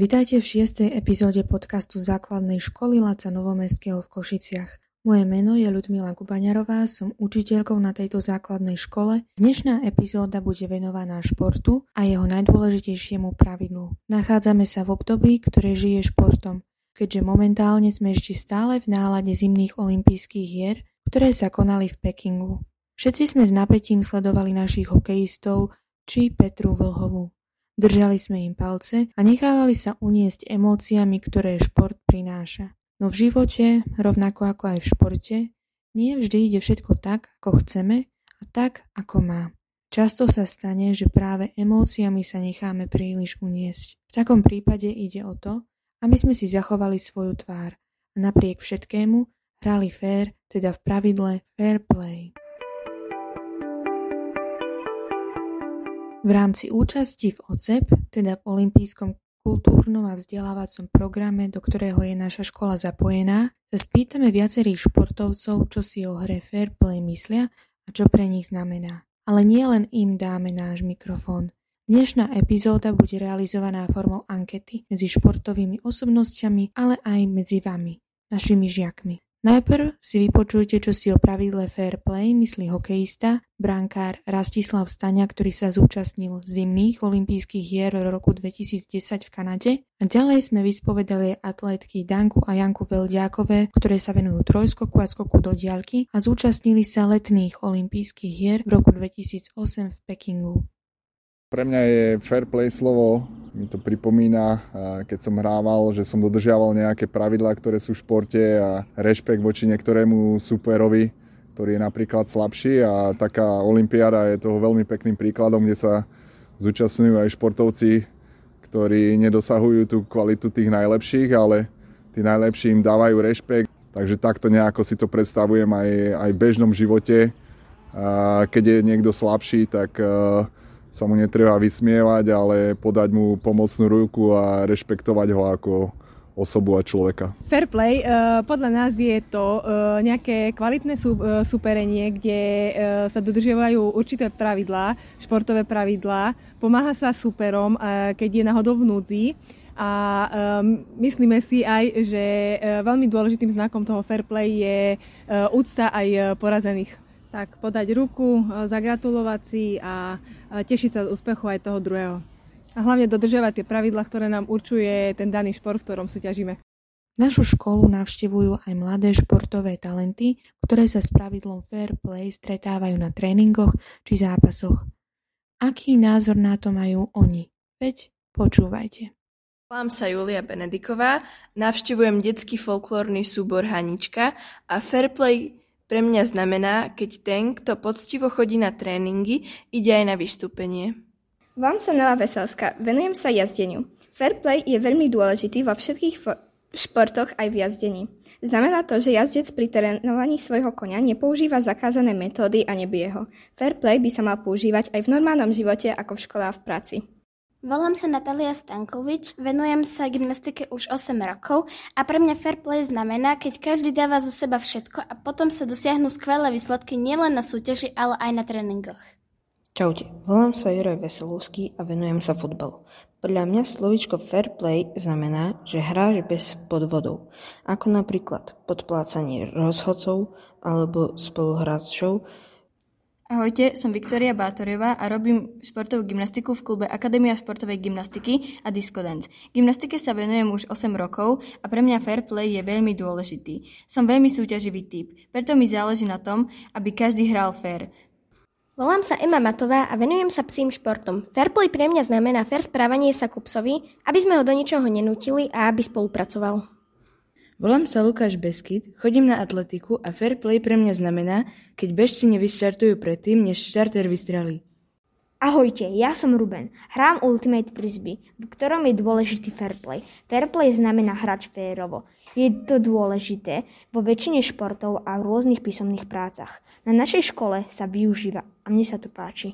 Vitajte v šiestej epizóde podcastu Základnej školy Laca Novomestského v Košiciach. Moje meno je Ľudmila Gubaňarová, som učiteľkou na tejto základnej škole. Dnešná epizóda bude venovaná športu a jeho najdôležitejšiemu pravidlu. Nachádzame sa v období, ktoré žije športom, keďže momentálne sme ešte stále v nálade zimných olympijských hier, ktoré sa konali v Pekingu. Všetci sme s napätím sledovali našich hokejistov či Petru Vlhovú. Držali sme im palce a nechávali sa uniesť emóciami, ktoré šport prináša. No v živote, rovnako ako aj v športe, nie vždy ide všetko tak, ako chceme a tak, ako má. Často sa stane, že práve emóciami sa necháme príliš uniesť. V takom prípade ide o to, aby sme si zachovali svoju tvár a napriek všetkému hrali fair, teda v pravidle fair play. V rámci účasti v OCEP, teda v Olympijskom kultúrnom a vzdelávacom programe, do ktorého je naša škola zapojená, sa spýtame viacerých športovcov, čo si o hre Fair Play myslia a čo pre nich znamená. Ale nie len im dáme náš mikrofón. Dnešná epizóda bude realizovaná formou ankety medzi športovými osobnosťami, ale aj medzi vami, našimi žiakmi. Najprv si vypočujte, čo si o pravidle fair play myslí hokejista, brankár Rastislav Staňa, ktorý sa zúčastnil zimných olympijských hier roku 2010 v Kanade a ďalej sme vyspovedali atlétky Danku a Janku Veldiákové, ktoré sa venujú trojskoku a skoku do diaľky a zúčastnili sa letných olympijských hier v roku 2008 v Pekingu. Pre mňa je fair play slovo, mi to pripomína, keď som hrával, že som dodržiaval nejaké pravidlá, ktoré sú v športe a rešpekt voči niektorému superovi, ktorý je napríklad slabší a taká olimpiáda je toho veľmi pekným príkladom, kde sa zúčastňujú aj športovci, ktorí nedosahujú tú kvalitu tých najlepších, ale tí najlepší im dávajú rešpekt. Takže takto nejako si to predstavujem aj, aj v bežnom živote. Keď je niekto slabší, tak sa mu netreba vysmievať, ale podať mu pomocnú ruku a rešpektovať ho ako osobu a človeka. Fair play, uh, podľa nás je to uh, nejaké kvalitné sú, uh, superenie, kde sa dodržiavajú určité pravidlá, športové pravidlá, pomáha sa superom, keď je náhodou v núdzi. A um, myslíme si aj, že veľmi dôležitým znakom toho fair play je úcta aj porazených tak podať ruku, e, zagratulovať si a tešiť sa z úspechu aj toho druhého. A hlavne dodržiavať tie pravidla, ktoré nám určuje ten daný šport, v ktorom súťažíme. Našu školu navštevujú aj mladé športové talenty, ktoré sa s pravidlom fair play stretávajú na tréningoch či zápasoch. Aký názor na to majú oni? Veď počúvajte. Volám sa Julia Benediková, navštevujem detský folklórny súbor Hanička a fair play pre mňa znamená, keď ten, kto poctivo chodí na tréningy, ide aj na vystúpenie. Vám sa Nela Veselská, venujem sa jazdeniu. Fair play je veľmi dôležitý vo všetkých fo- športoch aj v jazdení. Znamená to, že jazdec pri trénovaní svojho konia nepoužíva zakázané metódy a nebije ho. Fair play by sa mal používať aj v normálnom živote ako v škole a v práci. Volám sa Natalia Stankovič, venujem sa gymnastike už 8 rokov a pre mňa fair play znamená, keď každý dáva zo seba všetko a potom sa dosiahnu skvelé výsledky nielen na súťaži, ale aj na tréningoch. Čaute, volám sa Juraj Veselovský a venujem sa futbalu. Podľa mňa slovičko fair play znamená, že hráš bez podvodov, ako napríklad podplácanie rozhodcov alebo spoluhráčov, Ahojte, som Viktoria Bátoriová a robím športovú gymnastiku v klube Akadémia športovej gymnastiky a Disco Dance. Gymnastike sa venujem už 8 rokov a pre mňa fair play je veľmi dôležitý. Som veľmi súťaživý typ, preto mi záleží na tom, aby každý hral fair. Volám sa Ema Matová a venujem sa psím športom. Fair play pre mňa znamená fair správanie sa ku psovi, aby sme ho do ničoho nenútili a aby spolupracoval. Volám sa Lukáš Beskyt, chodím na atletiku a fair play pre mňa znamená, keď bežci nevyštartujú predtým, než štarter vystrelí. Ahojte, ja som Ruben. Hrám Ultimate Frisbee, v ktorom je dôležitý fair play. Fair play znamená hrať férovo. Je to dôležité vo väčšine športov a v rôznych písomných prácach. Na našej škole sa využíva a mne sa to páči.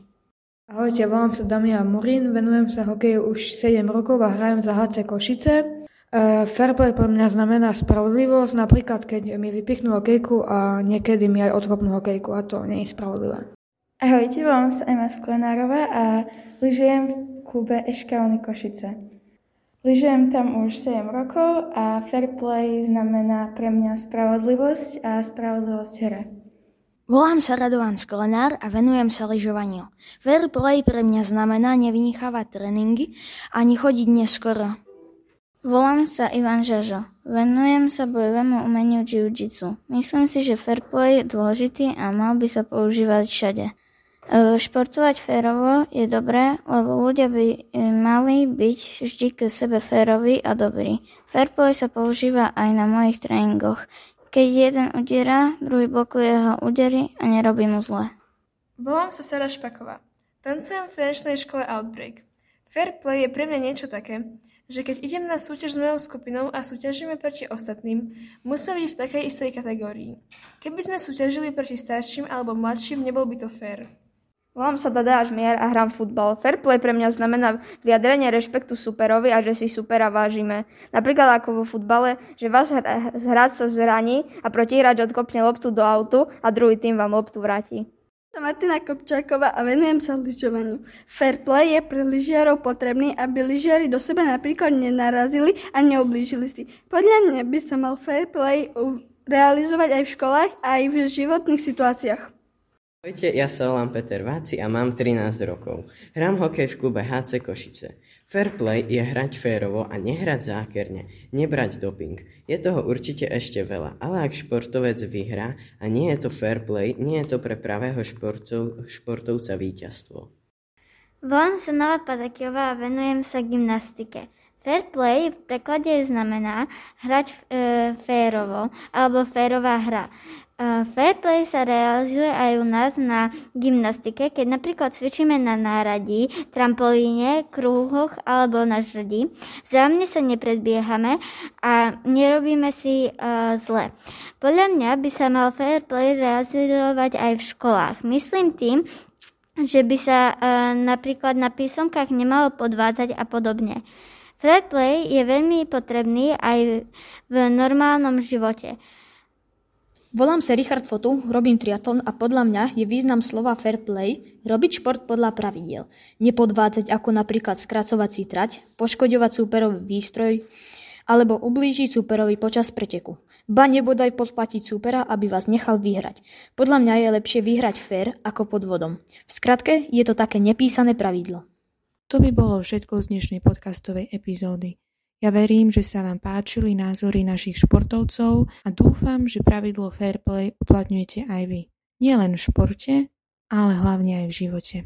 Ahojte, volám sa Damian Morin, venujem sa hokeju už 7 rokov a hrajem za HC Košice. Uh, fairplay pre mňa znamená spravodlivosť, napríklad keď mi vypichnú hokejku a niekedy mi aj odkopnú hokejku a to nie je spravodlivé. Ahojte, volám sa Ema Sklenárová a lyžujem v klube Eška Košice. Lyžujem tam už 7 rokov a fair play znamená pre mňa spravodlivosť a spravodlivosť hre. Volám sa Radovan Sklenár a venujem sa lyžovaniu. Fair play pre mňa znamená nevynechávať tréningy ani chodiť neskoro. Volám sa Ivan Žažo. Venujem sa bojovému umeniu jiu-jitsu. Myslím si, že fair play je dôležitý a mal by sa používať všade. E, športovať férovo je dobré, lebo ľudia by e, mali byť vždy k sebe férovi a dobrí. Fairplay sa používa aj na mojich tréningoch. Keď jeden udiera, druhý blokuje jeho údery a nerobí mu zle. Volám sa Sara Špaková. Tancujem v tanečnej škole Outbreak. Fair play je pre mňa niečo také, že keď idem na súťaž s mojou skupinou a súťažíme proti ostatným, musíme byť v takej istej kategórii. Keby sme súťažili proti starším alebo mladším, nebol by to fér. Volám sa Dada Žmier a hrám futbal. Fair play pre mňa znamená vyjadrenie rešpektu superovi a že si supera vážime. Napríklad ako vo futbale, že váš hráč sa zraní a protihráč odkopne loptu do autu a druhý tým vám loptu vráti. Som Martina Kopčáková a venujem sa lyžovaniu. Fair play je pre lyžiarov potrebný, aby lyžiari do seba napríklad nenarazili a neublížili si. Podľa mňa by sa mal fair play realizovať aj v školách, aj v životných situáciách. Ahojte, ja sa volám Peter Váci a mám 13 rokov. Hrám hokej v klube HC Košice. Fair play je hrať férovo a nehrať zákerne, nebrať doping. Je toho určite ešte veľa, ale ak športovec vyhrá a nie je to fair play, nie je to pre pravého športov, športovca víťazstvo. Volám sa Nova Padakiová a venujem sa gymnastike. Fair play v preklade znamená hrať e, férovo alebo férová hra. Fair play sa realizuje aj u nás na gymnastike, keď napríklad cvičíme na náradí, trampolíne, krúhoch alebo na žrdi. Zájomne sa nepredbiehame a nerobíme si uh, zle. Podľa mňa by sa mal fair play realizovať aj v školách. Myslím tým, že by sa uh, napríklad na písomkách nemalo podvádzať a podobne. Fair play je veľmi potrebný aj v normálnom živote. Volám sa Richard Fotu, robím triatlon a podľa mňa je význam slova fair play robiť šport podľa pravidiel. Nepodvádzať ako napríklad skracovací trať, poškodovať súperový výstroj alebo ublížiť súperovi počas preteku. Ba nebodaj podplatiť súpera, aby vás nechal vyhrať. Podľa mňa je lepšie vyhrať fair ako pod vodom. V skratke je to také nepísané pravidlo. To by bolo všetko z dnešnej podcastovej epizódy. Ja verím, že sa vám páčili názory našich športovcov a dúfam, že pravidlo fair play uplatňujete aj vy. Nie len v športe, ale hlavne aj v živote.